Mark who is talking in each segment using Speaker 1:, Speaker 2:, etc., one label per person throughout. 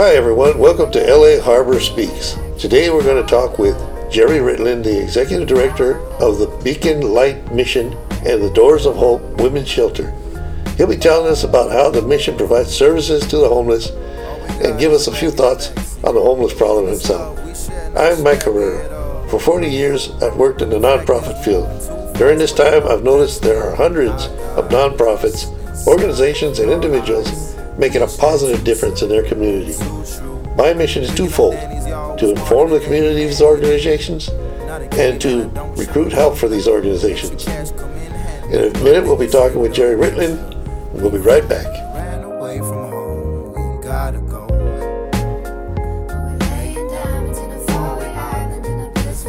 Speaker 1: Hi, everyone. Welcome to LA Harbor Speaks. Today we're going to talk with Jerry Rilling, the Executive Director of the Beacon Light Mission and the Doors of Hope Women's Shelter. He'll be telling us about how the mission provides services to the homeless and give us a few thoughts on the homeless problem himself. I'm Mike Herrera. For 40 years, I've worked in the nonprofit field. During this time, I've noticed there are hundreds of nonprofits, organizations, and individuals making a positive difference in their community. My mission is twofold to inform the community of these organizations and to recruit help for these organizations. In a minute, we'll be talking with Jerry Rilling, and we'll be right back.
Speaker 2: Ran away from home, we gotta go.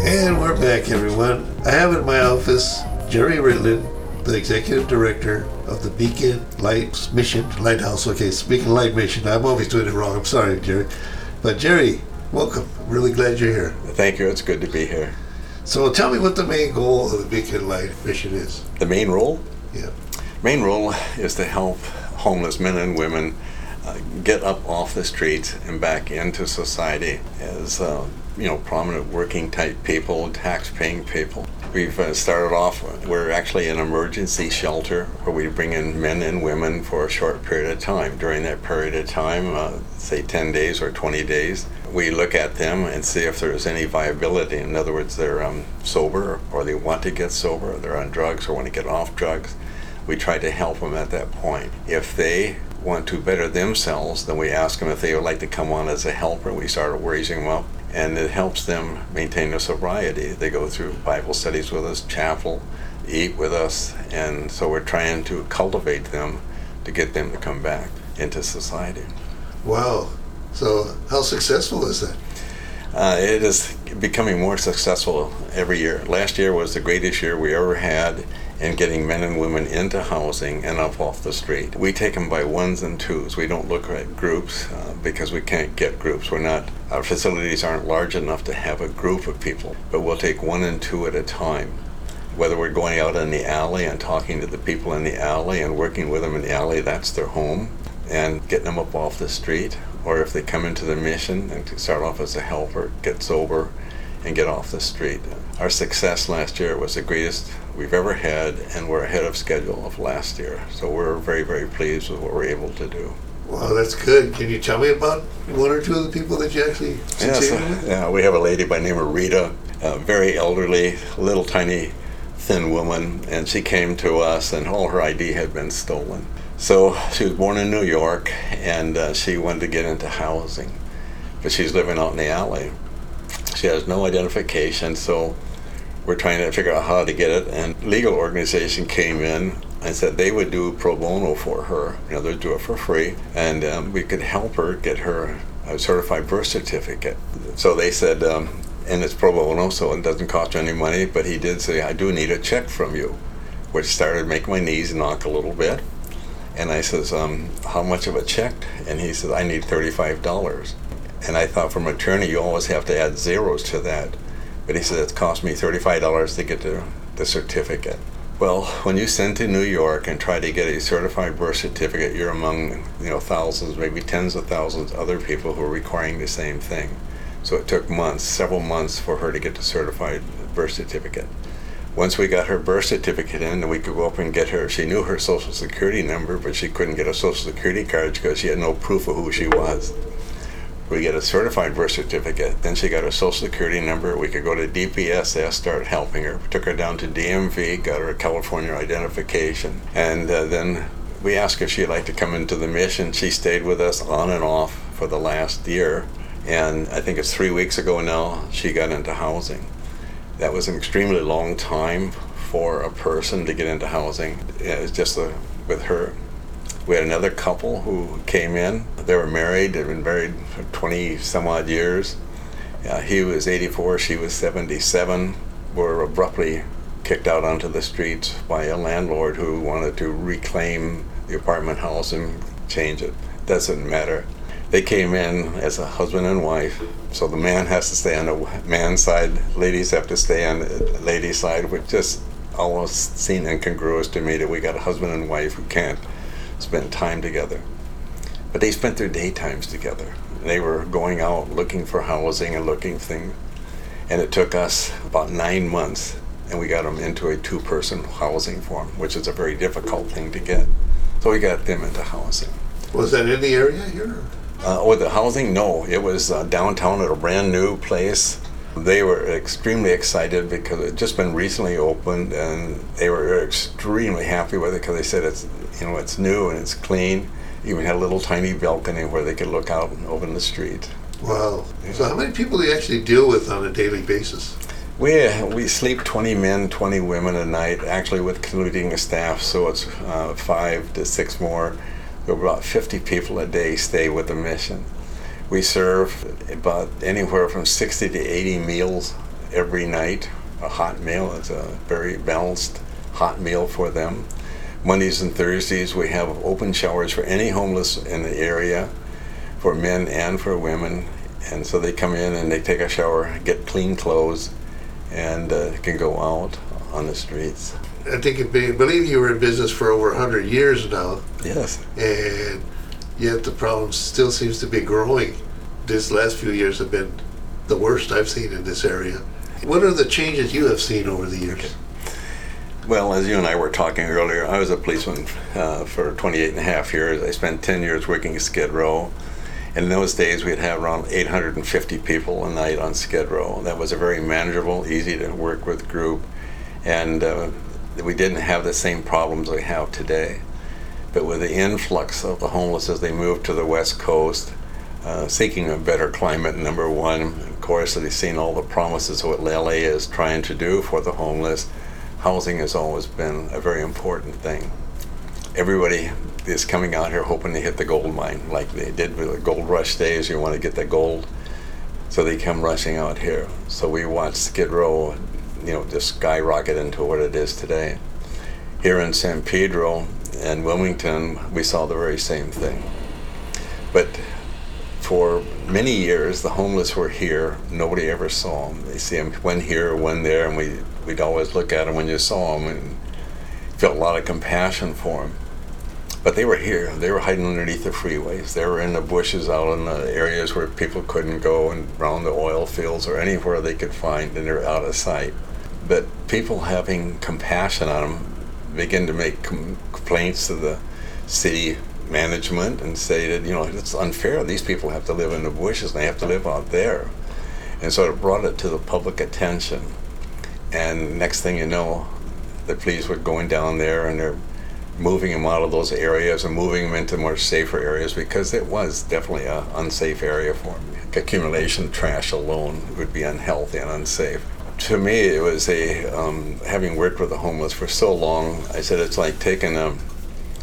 Speaker 1: And we're back, everyone. I have in my office Jerry Rilling, the executive director of the Beacon Lights Mission Lighthouse. Okay, Beacon Light Mission. I'm always doing it wrong. I'm sorry, Jerry. But Jerry, welcome. Really glad you're here.
Speaker 3: Thank you. It's good to be here.
Speaker 1: So tell me what the main goal of the Beacon Light Mission is.
Speaker 3: The main role?
Speaker 1: Yeah.
Speaker 3: Main role is to help homeless men and women uh, get up off the streets and back into society as uh, you know prominent working type people, tax paying people. We've uh, started off. We're actually an emergency shelter where we bring in men and women for a short period of time. During that period of time, uh, say 10 days or 20 days, we look at them and see if there's any viability. In other words, they're um, sober or they want to get sober, they're on drugs or want to get off drugs. We try to help them at that point. If they want to better themselves, then we ask them if they would like to come on as a helper. We start raising them up, and it helps them maintain their sobriety. They go through Bible studies with us, chapel, eat with us, and so we're trying to cultivate them to get them to come back into society.
Speaker 1: Wow. So how successful is that?
Speaker 3: Uh, it is becoming more successful every year. Last year was the greatest year we ever had in getting men and women into housing and up off the street. We take them by ones and twos. We don't look at groups uh, because we can't get groups. We're not, our facilities aren't large enough to have a group of people, but we'll take one and two at a time. Whether we're going out in the alley and talking to the people in the alley and working with them in the alley, that's their home, and getting them up off the street, or if they come into the mission and start off as a helper, get sober, and get off the street. Our success last year was the greatest we've ever had, and we're ahead of schedule of last year. So we're very, very pleased with what we're able to do.
Speaker 1: Wow, that's good. Can you tell me about one or two of the people that you actually
Speaker 3: Yeah, so-
Speaker 1: with?
Speaker 3: yeah, we have a lady by the name of Rita, a very elderly, little tiny, thin woman, and she came to us, and all her ID had been stolen. So she was born in New York, and uh, she wanted to get into housing, but she's living out in the alley. She has no identification, so we're trying to figure out how to get it. And legal organization came in and said they would do pro bono for her. You know, they'd do it for free, and um, we could help her get her a certified birth certificate. So they said, um, and it's pro bono, so it doesn't cost you any money. But he did say, I do need a check from you, which started making my knees knock a little bit. And I says, um, how much of a check? And he says, I need thirty-five dollars. And I thought, from attorney, you always have to add zeros to that. But he said, it cost me thirty-five dollars to get the, the certificate. Well, when you send to New York and try to get a certified birth certificate, you're among you know thousands, maybe tens of thousands other people who are requiring the same thing. So it took months, several months, for her to get the certified birth certificate. Once we got her birth certificate in, we could go up and get her. She knew her social security number, but she couldn't get a social security card because she had no proof of who she was. We get a certified birth certificate. Then she got her social security number. We could go to DPSS, start helping her. Took her down to DMV, got her a California identification, and uh, then we asked if she'd like to come into the mission. She stayed with us on and off for the last year, and I think it's three weeks ago now she got into housing. That was an extremely long time for a person to get into housing. It's just a, with her. We had another couple who came in. They were married. They'd been married for 20 some odd years. Uh, he was 84, she was 77. Were abruptly kicked out onto the streets by a landlord who wanted to reclaim the apartment house and change it. Doesn't matter. They came in as a husband and wife, so the man has to stay on the man's side, ladies have to stay on the lady's side, which just almost seemed incongruous to me that we got a husband and wife who can't spend time together. But they spent their daytimes together. they were going out looking for housing and looking things. And it took us about nine months, and we got them into a two-person housing form, which is a very difficult thing to get. So we got them into housing.
Speaker 1: Was that in the area here?
Speaker 3: Uh, oh, the housing? No, it was uh, downtown at a brand new place. They were extremely excited because it had just been recently opened, and they were extremely happy with it because they said it's you know it's new and it's clean. Even had a little tiny balcony where they could look out and over the street.
Speaker 1: Wow. So how many people do you actually deal with on a daily basis?
Speaker 3: We we sleep 20 men, 20 women a night, actually with including the staff, so it's uh, five to six more. About 50 people a day stay with the mission. We serve about anywhere from 60 to 80 meals every night. A hot meal is a very balanced hot meal for them. Mondays and Thursdays we have open showers for any homeless in the area, for men and for women. And so they come in and they take a shower, get clean clothes, and uh, can go out on the streets.
Speaker 1: I think it be, believe you were in business for over 100 years now,
Speaker 3: Yes.
Speaker 1: and yet the problem still seems to be growing. This last few years have been the worst I've seen in this area. What are the changes you have seen over the years?
Speaker 3: Well, as you and I were talking earlier, I was a policeman uh, for 28 and a half years. I spent 10 years working at Skid Row. And in those days, we'd have around 850 people a night on Skid Row. That was a very manageable, easy to work with group. And uh, we didn't have the same problems we have today. But with the influx of the homeless as they moved to the West Coast, uh, seeking a better climate, number one, of course, they've seen all the promises of what LA is trying to do for the homeless housing has always been a very important thing. Everybody is coming out here hoping to hit the gold mine, like they did with the gold rush days. You want to get the gold, so they come rushing out here. So we watched Skid Row, you know, just skyrocket into what it is today. Here in San Pedro and Wilmington, we saw the very same thing. But for many years, the homeless were here. Nobody ever saw them. They see them when here, when there, and we we'd always look at them when you saw them and felt a lot of compassion for them. But they were here. They were hiding underneath the freeways. They were in the bushes out in the areas where people couldn't go and around the oil fields or anywhere they could find, and they're out of sight. But people having compassion on them begin to make com- complaints to the city management and say that, you know, it's unfair. These people have to live in the bushes and they have to live out there. And so it brought it to the public attention. And next thing you know, the police were going down there and they're moving them out of those areas and moving them into more safer areas because it was definitely an unsafe area for them. Accumulation of trash alone would be unhealthy and unsafe. To me, it was a, um, having worked with the homeless for so long, I said it's like taking a,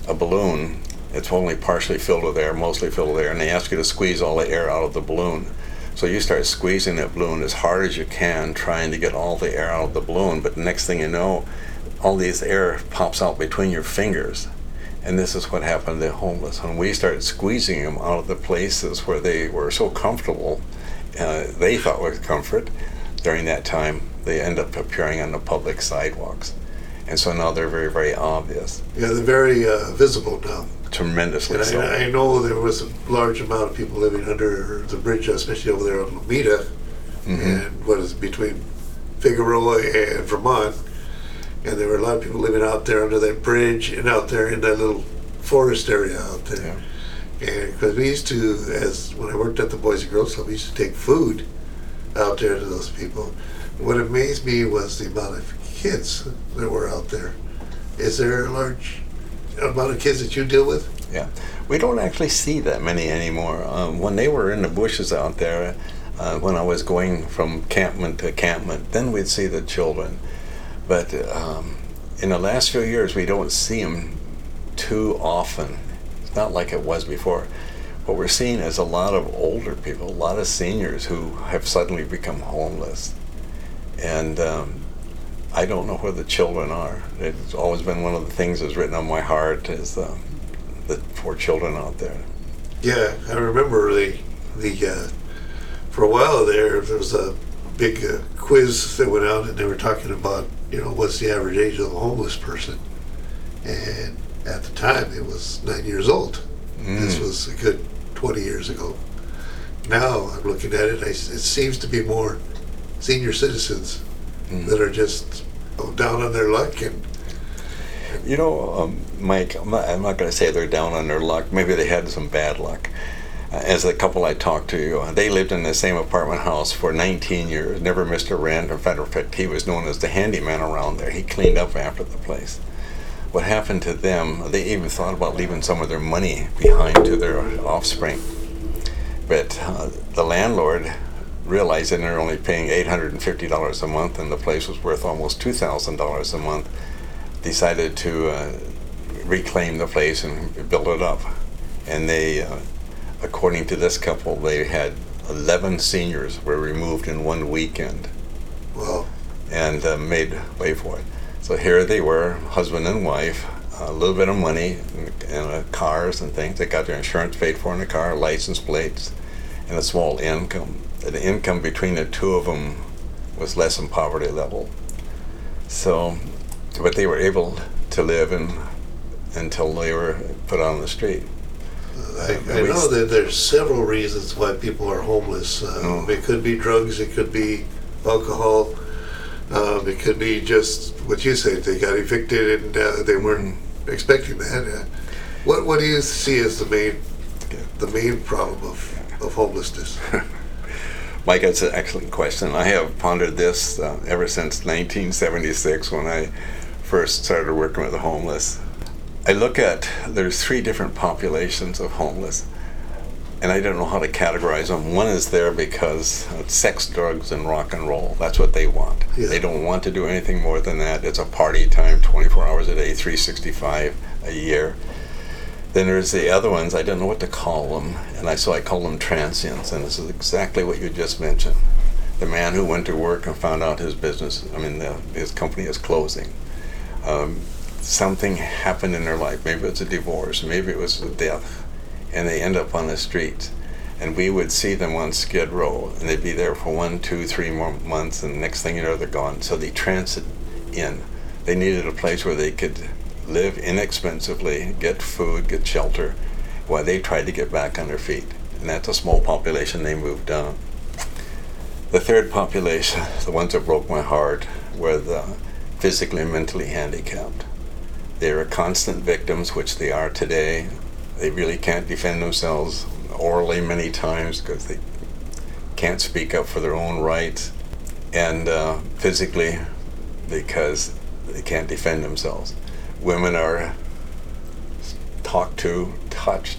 Speaker 3: a balloon, it's only partially filled with air, mostly filled with air, and they ask you to squeeze all the air out of the balloon. So you start squeezing that balloon as hard as you can, trying to get all the air out of the balloon. But next thing you know, all these air pops out between your fingers. And this is what happened to the homeless. When we started squeezing them out of the places where they were so comfortable, uh, they thought was comfort, during that time, they end up appearing on the public sidewalks. And so now they're very, very obvious.
Speaker 1: Yeah, they're very uh, visible now.
Speaker 3: Tremendously
Speaker 1: And
Speaker 3: so.
Speaker 1: I, I know there was a large amount of people living under the bridge, especially over there on Lomita,
Speaker 3: Mhm.
Speaker 1: and what is between Figueroa and Vermont. And there were a lot of people living out there under that bridge and out there in that little forest area out there. And because we used to, as when I worked at the Boys and Girls Club, we used to take food out there to those people. What amazed me was the amount of kids that were out there. Is there a large amount of kids that you deal with?
Speaker 3: Yeah, we don't actually see that many anymore. Um, when they were in the bushes out there, uh, when I was going from campment to campment, then we'd see the children. But um, in the last few years, we don't see them too often. It's not like it was before. What we're seeing is a lot of older people, a lot of seniors who have suddenly become homeless. And um, I don't know where the children are. It's always been one of the things that's written on my heart is uh, the poor children out there.
Speaker 1: Yeah, I remember the the uh, for a while there there was a big uh, quiz that went out and they were talking about you know what's the average age of a homeless person, and at the time it was nine years old. This
Speaker 3: Mm.
Speaker 1: was a good twenty years ago, now I'm looking at it, I, it seems to be more senior citizens that are just down on their luck and
Speaker 3: You know, um, Mike, I'm not, I'm not going to say they're down on their luck. Maybe they had some bad luck. Uh, as the couple I talked to, uh, they lived in the same apartment house for 19 years, never missed a rent. In fact, he was known as the handyman around there. He cleaned up after the place. What happened to them, they even thought about leaving some of their money behind to their offspring. But uh, the landlord realized that they're only paying $850 a month and the place was worth almost $2,000 a month decided to uh, reclaim the place and build it up. And they, uh, according to this couple, they had 11 seniors were removed in one weekend
Speaker 1: well,
Speaker 3: and uh, made way for it. So here they were, husband and wife, a little bit of money and, and uh, cars and things. They got their insurance paid for in the car, license plates, and a small income. The income between the two of them was less than poverty level. So, but they were able to live in, until they were put on the street.
Speaker 1: I, I know that there's several reasons why people are homeless. Uh,
Speaker 3: Oh.
Speaker 1: It could be drugs, it could be alcohol, um, it could be just what you said. They got evicted and uh, they weren't expecting that. Uh, what What do you see as the main the main problem of, of homelessness?
Speaker 3: Mike, that's an excellent question. I have pondered this uh, ever since 1976 when I first started working with the homeless. I look at there's three different populations of homeless, and I don't know how to categorize them. One is there because of sex, drugs, and rock and roll. That's what they want.
Speaker 1: Yeah.
Speaker 3: They don't want to do anything more than that. It's a party time, 24 hours a day, 365 a year. Then there's the other ones, I don't know what to call them, and I so I call them transients, and this is exactly what you just mentioned. The man who went to work and found out his business, I mean, the, his company is closing. Um, something happened in their life. Maybe it's a divorce, maybe it was a death, and they end up on the street. And we would see them on Skid Row, and they'd be there for one, two, three more months, and the next thing you know, they're gone. So they transit in. They needed a place where they could live inexpensively, get food, get shelter, while they tried to get back on their feet. And that's a small population they moved down. The third population, the ones that broke my heart, were the physically and mentally handicapped. They are constant victims, which they are today. They really can't defend themselves orally many times because they can't speak up for their own rights, and uh, physically because they can't defend themselves. Women are talked to, touched,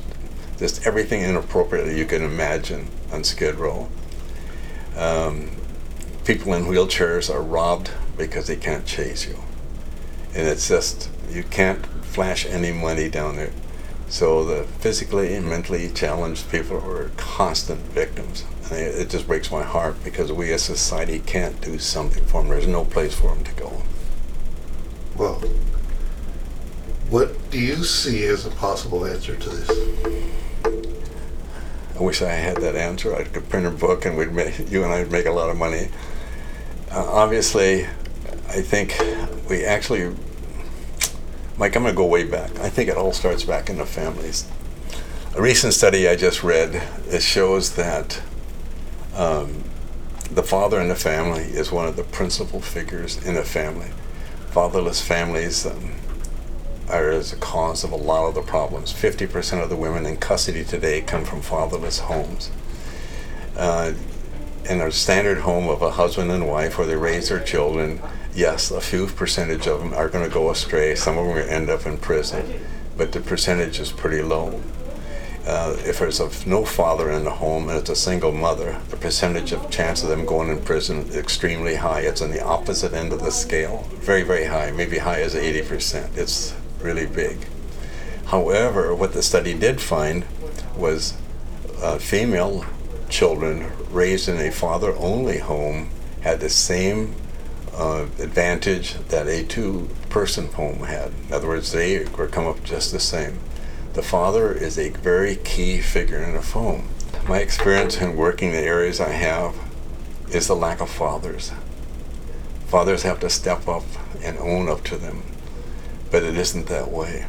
Speaker 3: just everything inappropriate that you can imagine on Skid Row. Um, people in wheelchairs are robbed because they can't chase you. And it's just, you can't flash any money down there. So the physically and mentally challenged people are constant victims. And it, it just breaks my heart because we as a society can't do something for them. There's no place for them to go.
Speaker 1: Well, do you see as a possible answer to this?
Speaker 3: I wish I had that answer. I could print a book and we'd make, you and I would make a lot of money. Uh, obviously, I think we actually, Mike, I'm going to go way back. I think it all starts back in the families. A recent study I just read it shows that um, the father in the family is one of the principal figures in a family. Fatherless families um, are as a cause of a lot of the problems. 50% of the women in custody today come from fatherless homes. Uh, in a standard home of a husband and wife where they raise their children, yes, a few percentage of them are going to go astray. Some of them are end up in prison, but the percentage is pretty low. Uh, if there's a, no father in the home and it's a single mother, the percentage of chance of them going in prison is extremely high. It's on the opposite end of the scale, very, very high, maybe high as 80%. It's really big. However, what the study did find was uh, female children raised in a father only home had the same uh, advantage that a two person home had. In other words, they were come up just the same. The father is a very key figure in a home. My experience in working the areas I have is the lack of fathers. Fathers have to step up and own up to them, but it isn't that way.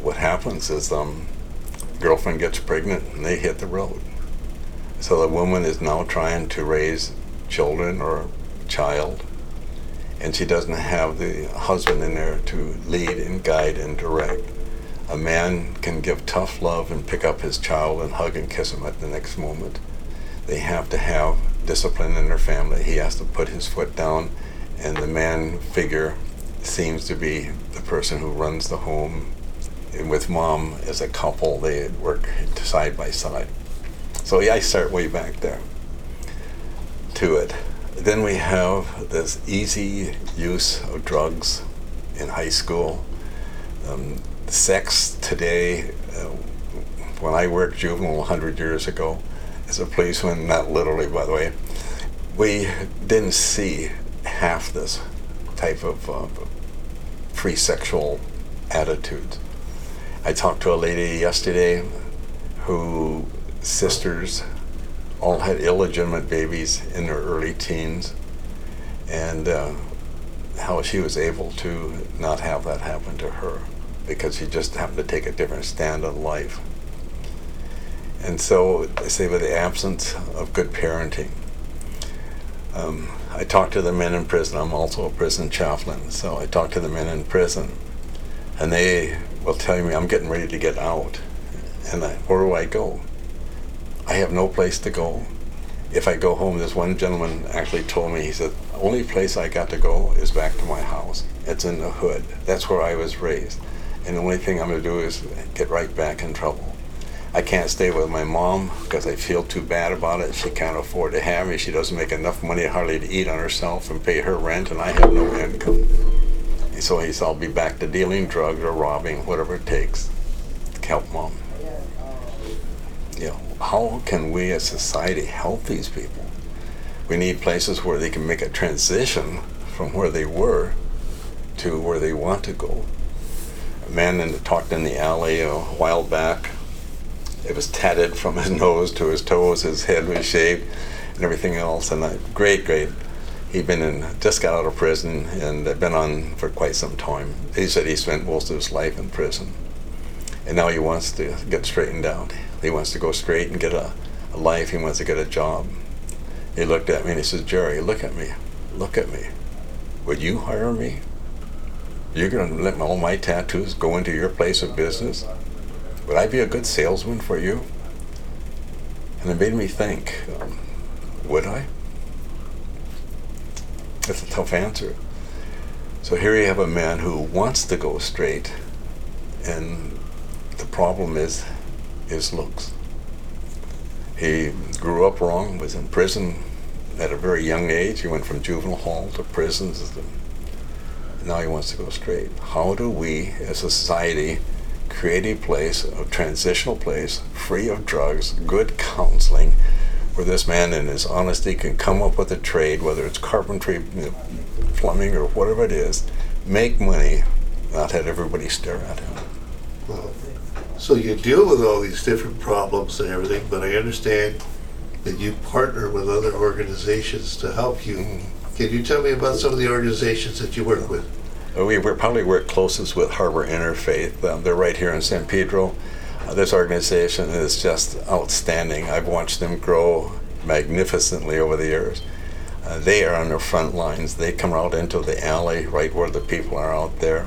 Speaker 3: What happens is, um, girlfriend gets pregnant and they hit the road. So the woman is now trying to raise children or a child, and she doesn't have the husband in there to lead and guide and direct. A man can give tough love and pick up his child and hug and kiss him at the next moment. They have to have discipline in their family. He has to put his foot down, and the man figure seems to be the person who runs the home. And with mom as a couple, they work side by side. So yeah, I start way back there to it. Then we have this easy use of drugs in high school. Um, sex today, uh, when I worked juvenile 100 years ago as a policeman, not literally by the way, we didn't see half this type of uh, free sexual attitudes. I talked to a lady yesterday who sisters all had illegitimate babies in their early teens and uh, how she was able to not have that happen to her because she just happened to take a different stand on life. And so they say with the absence of good parenting, um, I talk to the men in prison. I'm also a prison chaplain, so I talk to the men in prison, and they will tell me I'm getting ready to get out, and I, where do I go? I have no place to go. If I go home, this one gentleman actually told me, he said, the only place I got to go is back to my house. It's in the hood. That's where I was raised. And the only thing I'm going to do is get right back in trouble. I can't stay with my mom because I feel too bad about it. She can't afford to have me. She doesn't make enough money hardly to eat on herself and pay her rent, and I have no income. So he said, I'll be back to dealing drugs or robbing, whatever it takes to help mom. You know, how can we as society help these people? We need places where they can make a transition from where they were to where they want to go. A man in, talked in the alley a while back. It was tatted from his nose to his toes. His head was shaved, and everything else. And a great, great. He'd been in, just got out of prison and had been on for quite some time. He said he spent most of his life in prison, and now he wants to get straightened out. He wants to go straight and get a, a life. He wants to get a job. He looked at me and he says, Jerry, look at me. Look at me. Would you hire me? You're going to let all my tattoos go into your place of business? Would I be a good salesman for you? And it made me think, um, would I? That's a tough answer. So here you have a man who wants to go straight, and the problem is his looks. He grew up wrong, was in prison at a very young age. He went from juvenile hall to prisons. Now he wants to go straight. How do we, as a society, create a place, a transitional place, free of drugs, good counseling, where this man in his honesty can come up with a trade, whether it's carpentry, plumbing, or whatever it is, make money, not have everybody stare at him.
Speaker 1: Well, so you deal with all these different problems and everything, but I understand that you partner with other organizations to help you.
Speaker 3: Mm-hmm.
Speaker 1: Can you tell me about some of the organizations that you work with?
Speaker 3: We we probably work closest with Harbor Interfaith. Um, they're right here in San Pedro. Uh, this organization is just outstanding. I've watched them grow magnificently over the years. Uh, they are on the front lines. They come out into the alley right where the people are out there.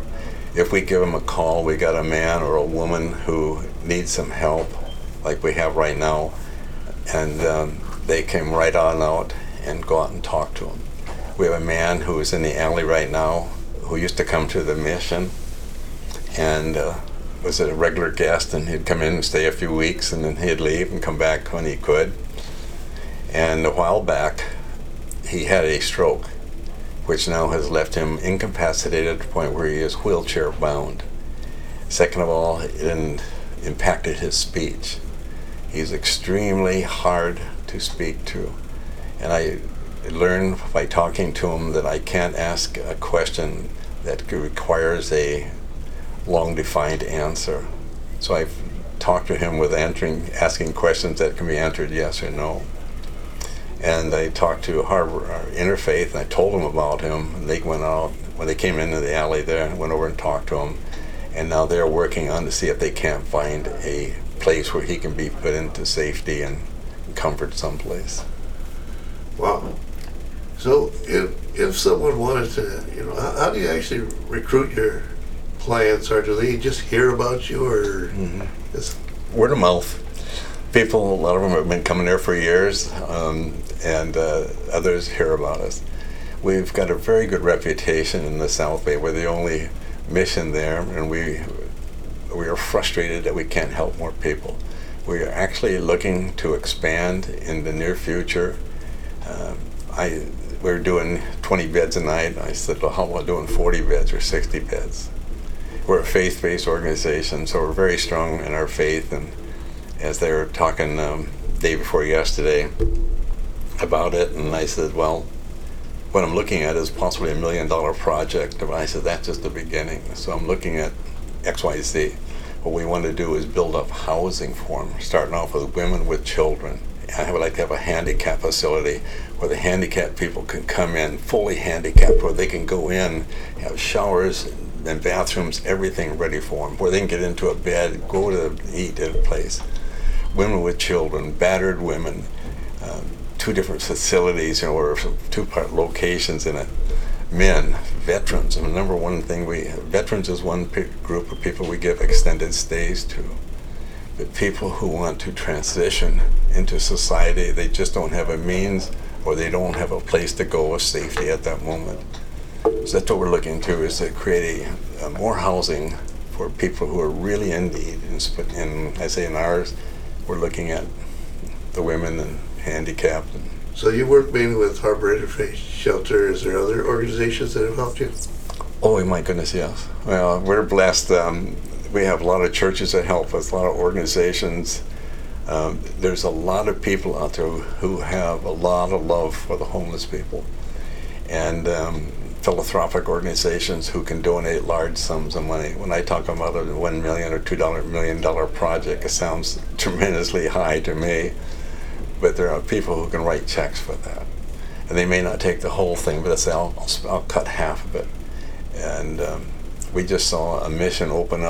Speaker 3: If we give them a call, we got a man or a woman who needs some help, like we have right now, and um, they came right on out and go out and talk to them. We have a man who is in the alley right now who used to come to the mission and uh, was a regular guest, and he'd come in and stay a few weeks, and then he'd leave and come back when he could. And a while back, he had a stroke, which now has left him incapacitated to the point where he is wheelchair bound. Second of all, it impacted his speech. He's extremely hard to speak to. And I learned by talking to him that I can't ask a question that requires a long defined answer. So I've talked to him with answering, asking questions that can be answered yes or no. And I talked to Harbor uh, Interfaith, and I told them about him. And they went out when they came into the alley there, went over and talked to him. And now they're working on to see if they can't find a place where he can be put into safety and comfort someplace.
Speaker 1: Wow. So if if someone wanted to, you know, how, how do you actually recruit your clients, or do they just hear about you, or is,
Speaker 3: Word of mouth. People, a lot of them have been coming there for years, um, and uh, others hear about us. We've got a very good reputation in the South Bay. We're the only mission there, and we we are frustrated that we can't help more people. We are actually looking to expand in the near future. Um, I we're doing 20 beds a night. I said, well, how about doing 40 beds or 60 beds? We're a faith-based organization, so we're very strong in our faith. And as they were talking um, day before yesterday about it, and I said, well, what I'm looking at is possibly a million-dollar project. And I said, that's just the beginning. So I'm looking at X, Y, Z. What we want to do is build up housing for them, starting off with women with children. I would like to have a handicap facility where the handicapped people can come in fully handicapped, where they can go in, have showers and bathrooms, everything ready for them, where they can get into a bed, go to eat at a place. Women with children, battered women, um, two different facilities, you know, or two part locations in it. Men, veterans, and the number one thing we veterans is one group of people we give extended stays to. People who want to transition into society, they just don't have a means or they don't have a place to go with safety at that moment. So that's what we're looking to is to create a, uh, more housing for people who are really in need. And, and I say in ours, we're looking at the women and handicapped. And
Speaker 1: so you work mainly with Harbor Interfaith Shelter. Is there other organizations that have helped you?
Speaker 3: oh my goodness, yes. Well, we're blessed. Um, we have a lot of churches that help us, a lot of organizations. Um, there's a lot of people out there who have a lot of love for the homeless people. And um, philanthropic organizations who can donate large sums of money. When I talk about a one million or two dollar million dollar project, it sounds tremendously high to me, but there are people who can write checks for that, and they may not take the whole thing, but they say I'll, I'll, cut half of it. And um, we just saw a mission open up